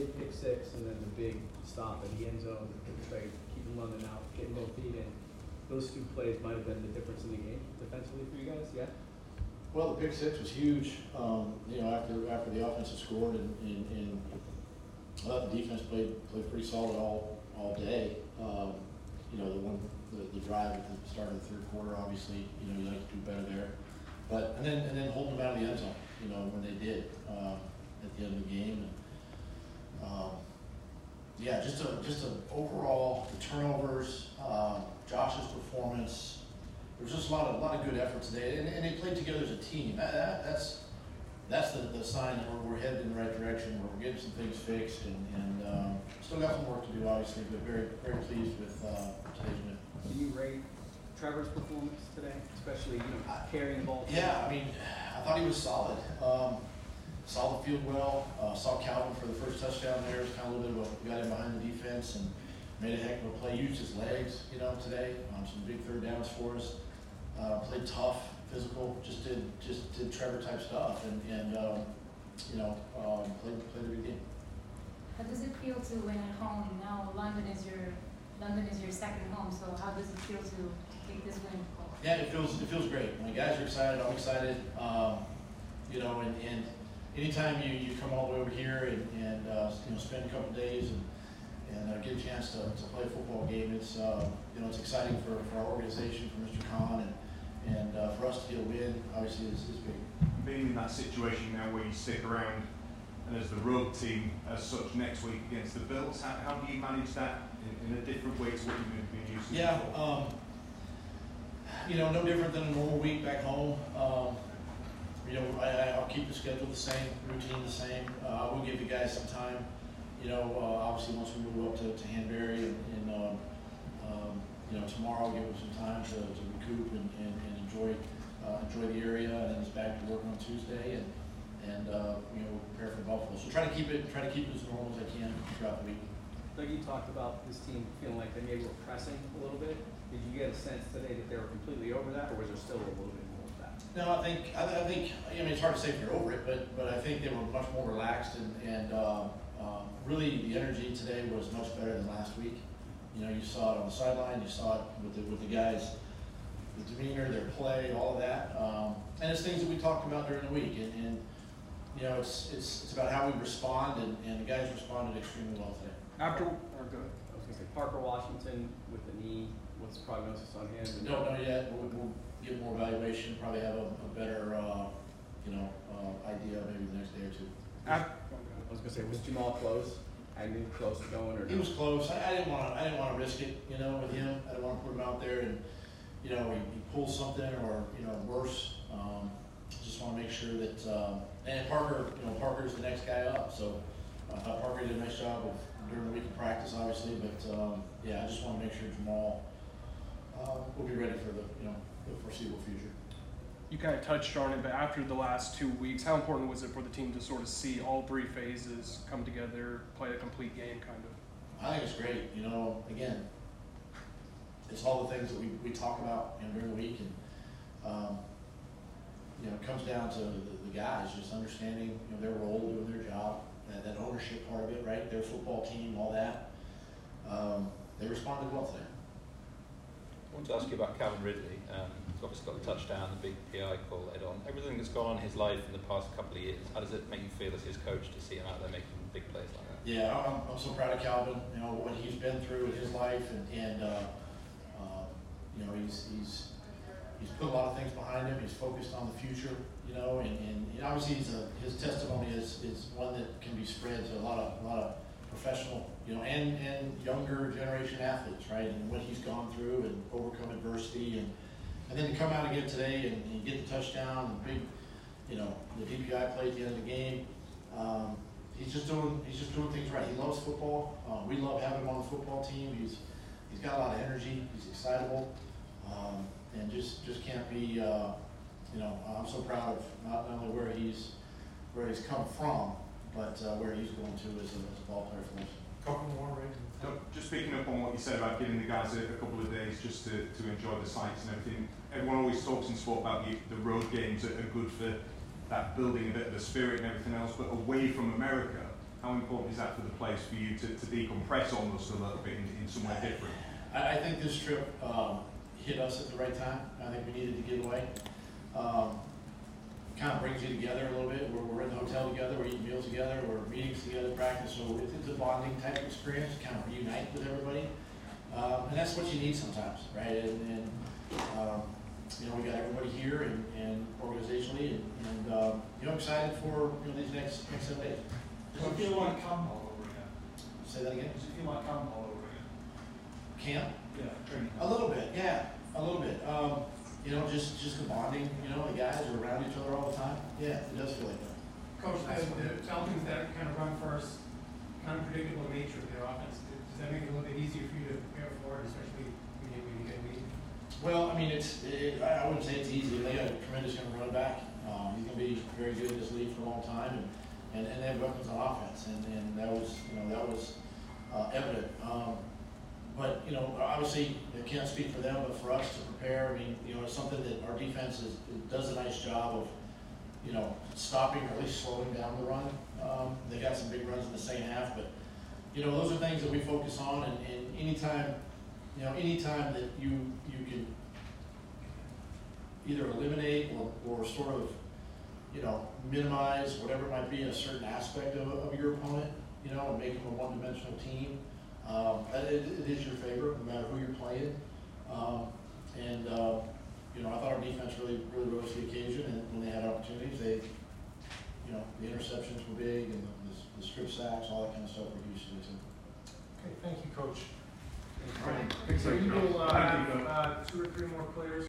big pick six and then the big stop at the end zone, trade, keeping London out, getting both feet in. Those two plays might have been the difference in the game defensively for you guys, yeah? Well, the pick six was huge, um, you know, after, after the offense had scored and, and, and thought the defense played, played pretty solid all, all day. Um, you know, the one, the, the drive at the start of the third quarter, obviously, you know, you like to do better there. But, and then, and then holding them out of the end zone, you know, when they did, uh, at the end of the game. And, um, yeah, just a, just a overall, the turnovers, um, Josh's performance, there was just a lot of, a lot of good effort today, and, and they played together as a team. That, that, that's, that's the, the sign that we're, we're headed in the right direction, where we're getting some things fixed, and, and, um, still got some work to do, obviously, but very, very pleased with, uh, today's win. Can you rate Trevor's performance today, especially, you know, carrying the ball? Yeah, I mean, I thought he was solid. Um, saw the field well. Uh, saw Calvin for the first touchdown there. It was kind of a little bit of a got in behind the defense and made a heck of a play. Used his legs, you know, today. Um, some big third downs for us. Uh, played tough, physical. Just did just did Trevor type stuff, and and um, you know um, played played a good game. How does it feel to win at home? Now London is your London is your second home. So how does it feel to take this win? Yeah, it feels it feels great. My guys are excited. I'm excited. Um, you know, and, and anytime you, you come all the way over here and, and uh, you know spend a couple days and and uh, get a chance to, to play a football game, it's uh, you know it's exciting for, for our organization, for Mr. Khan, and and uh, for us to get a win, obviously is, is big. Being in that situation now where you stick around and as the road team as such next week against the Bills, how, how do you manage that in, in a different way to what you've been used to? Yeah, um, you know, no different than a normal week back home. Um, you know, I, I'll keep the schedule the same, routine the same. Uh, I will give the guys some time. You know, uh, obviously once we move up to, to Hanbury and, and um, um, you know, tomorrow I'll give them some time to, to recoup and, and, and enjoy uh, enjoy the area, and then it's back to work on Tuesday, and and uh, you know, prepare for Buffalo. So try to keep it try to keep it as normal as I can throughout the week. Doug, you talked about this team feeling like they maybe were pressing a little bit. Did you get a sense today that they were completely over that, or was there still a little bit? No, I think I, I think I mean it's hard to say if you're over it, but but I think they were much more relaxed and and uh, um, really the energy today was much better than last week. You know, you saw it on the sideline, you saw it with the with the guys, the demeanor, their play, all of that, um, and it's things that we talked about during the week. And, and you know, it's it's it's about how we respond, and, and the guys responded extremely well today. After, or I was gonna say Parker Washington with the knee. What's the prognosis on him? We don't know yet. We'll, we'll get more evaluation. Probably have a, a better, uh, you know, uh, idea maybe the next day or two. After, I was gonna say, was Jamal close? I knew close to going or He no? was close. I, I didn't want to. I didn't want to risk it, you know, with him. I didn't want to put him out there and, you know, he, he pulls something or you know worse. Um, just want to make sure that. Um, and Parker, you know, Parker's the next guy up. So I thought Parker did a nice job of during the week of practice, obviously. But um, yeah, I just want to make sure Jamal uh, will be ready for the you know the foreseeable future. you kind of touched on it, but after the last two weeks, how important was it for the team to sort of see all three phases come together, play a complete game, kind of? I think it's great. You know, again, it's all the things that we, we talk about you know, during the week, and um, you know, it comes down to the, the guys just understanding you know their role, doing their job, that, that ownership part of it, right? Their football team, all that. Um, they responded well today. Want to ask you about Calvin Ridley. Um, he's obviously got the touchdown, the big PI call led on. Everything that's gone on in his life in the past couple of years, how does it make you feel as his coach to see him out there making big plays like that? Yeah, I'm, I'm so proud of Calvin. You know what he's been through in his life, and, and uh, uh, you know he's he's he's put a lot of things behind him. He's focused on the future. You know, and, and obviously he's a, his testimony is, is one that can be spread to a lot of a lot of professional, you know, and and younger generation athletes, right? And what he's gone through and overcome adversity, and and then to come out again today and, and get the touchdown, the big, you know, the DPI play at the end of the game. Um, he's just doing he's just doing things right. He loves football. Uh, we love having him on the football team. He's he's got a lot of energy. He's excitable, um, and just just can't be. Uh, you know, I'm so proud of not only where he's where he's come from, but uh, where he's going to as a, as a ball player for us. Couple more, Ray. Just picking up on what you said about giving the guys a, a couple of days just to, to enjoy the sights and everything. Everyone always talks in sport about the, the road games that are good for that building a bit of the spirit and everything else, but away from America, How important is that for the players for you to, to decompress almost a little bit in, in somewhere different? I, I think this trip, um, hit us at the right time. I think we needed to get away. Um, kind of brings you together a little bit. We're, we're in the hotel together, we're eating meals together, we're meetings together, practice. So it's, it's a bonding type experience, kind of reunite with everybody. Um, and that's what you need sometimes, right? And, and um, you know, we got everybody here and, and organizationally, and, and um, you know, excited for you know these next next seven days. Does it feel like come all over again? Say that again. Does it feel like come all over again? Camp. Yeah, training. A little bit, yeah, a little bit. Um, you know, just, just the bonding, you know, the guys are around each other all the time. Yeah, it does feel like that. Coach, the, the Falcons that kind of run first, kind of predictable nature of their offense, does that make it a little bit easier for you to prepare for it, especially when you, when you get a lead? Well, I mean, it's, it, I I wouldn't say it's easy. They got a tremendous young running back. Um, he's gonna be very good in this league for a long time and, and, and they have weapons on offense and, and that was, you know, that was, uh, evident. Um, but, you know, obviously, I can't speak for them, but for us to prepare, I mean, you know, it's something that our defense is, does a nice job of, you know, stopping or at least slowing down the run. Um, they got some big runs in the second half, but, you know, those are things that we focus on and, and anytime, you know, anytime that you, you can either eliminate or, or sort of, you know, minimize whatever it might be in a certain aspect of, of your opponent, you know, and make them a one-dimensional team, um, it, it is your favor, no matter who you're playing. Um, and, uh, you know, I thought our defense really, really rose to the occasion, and when they had opportunities, they, you know, the interceptions were big, and the, the strip sacks, all that kind of stuff we're used to, too. Okay, thank you, Coach. Thanks, So you will uh, have, uh, two or three more players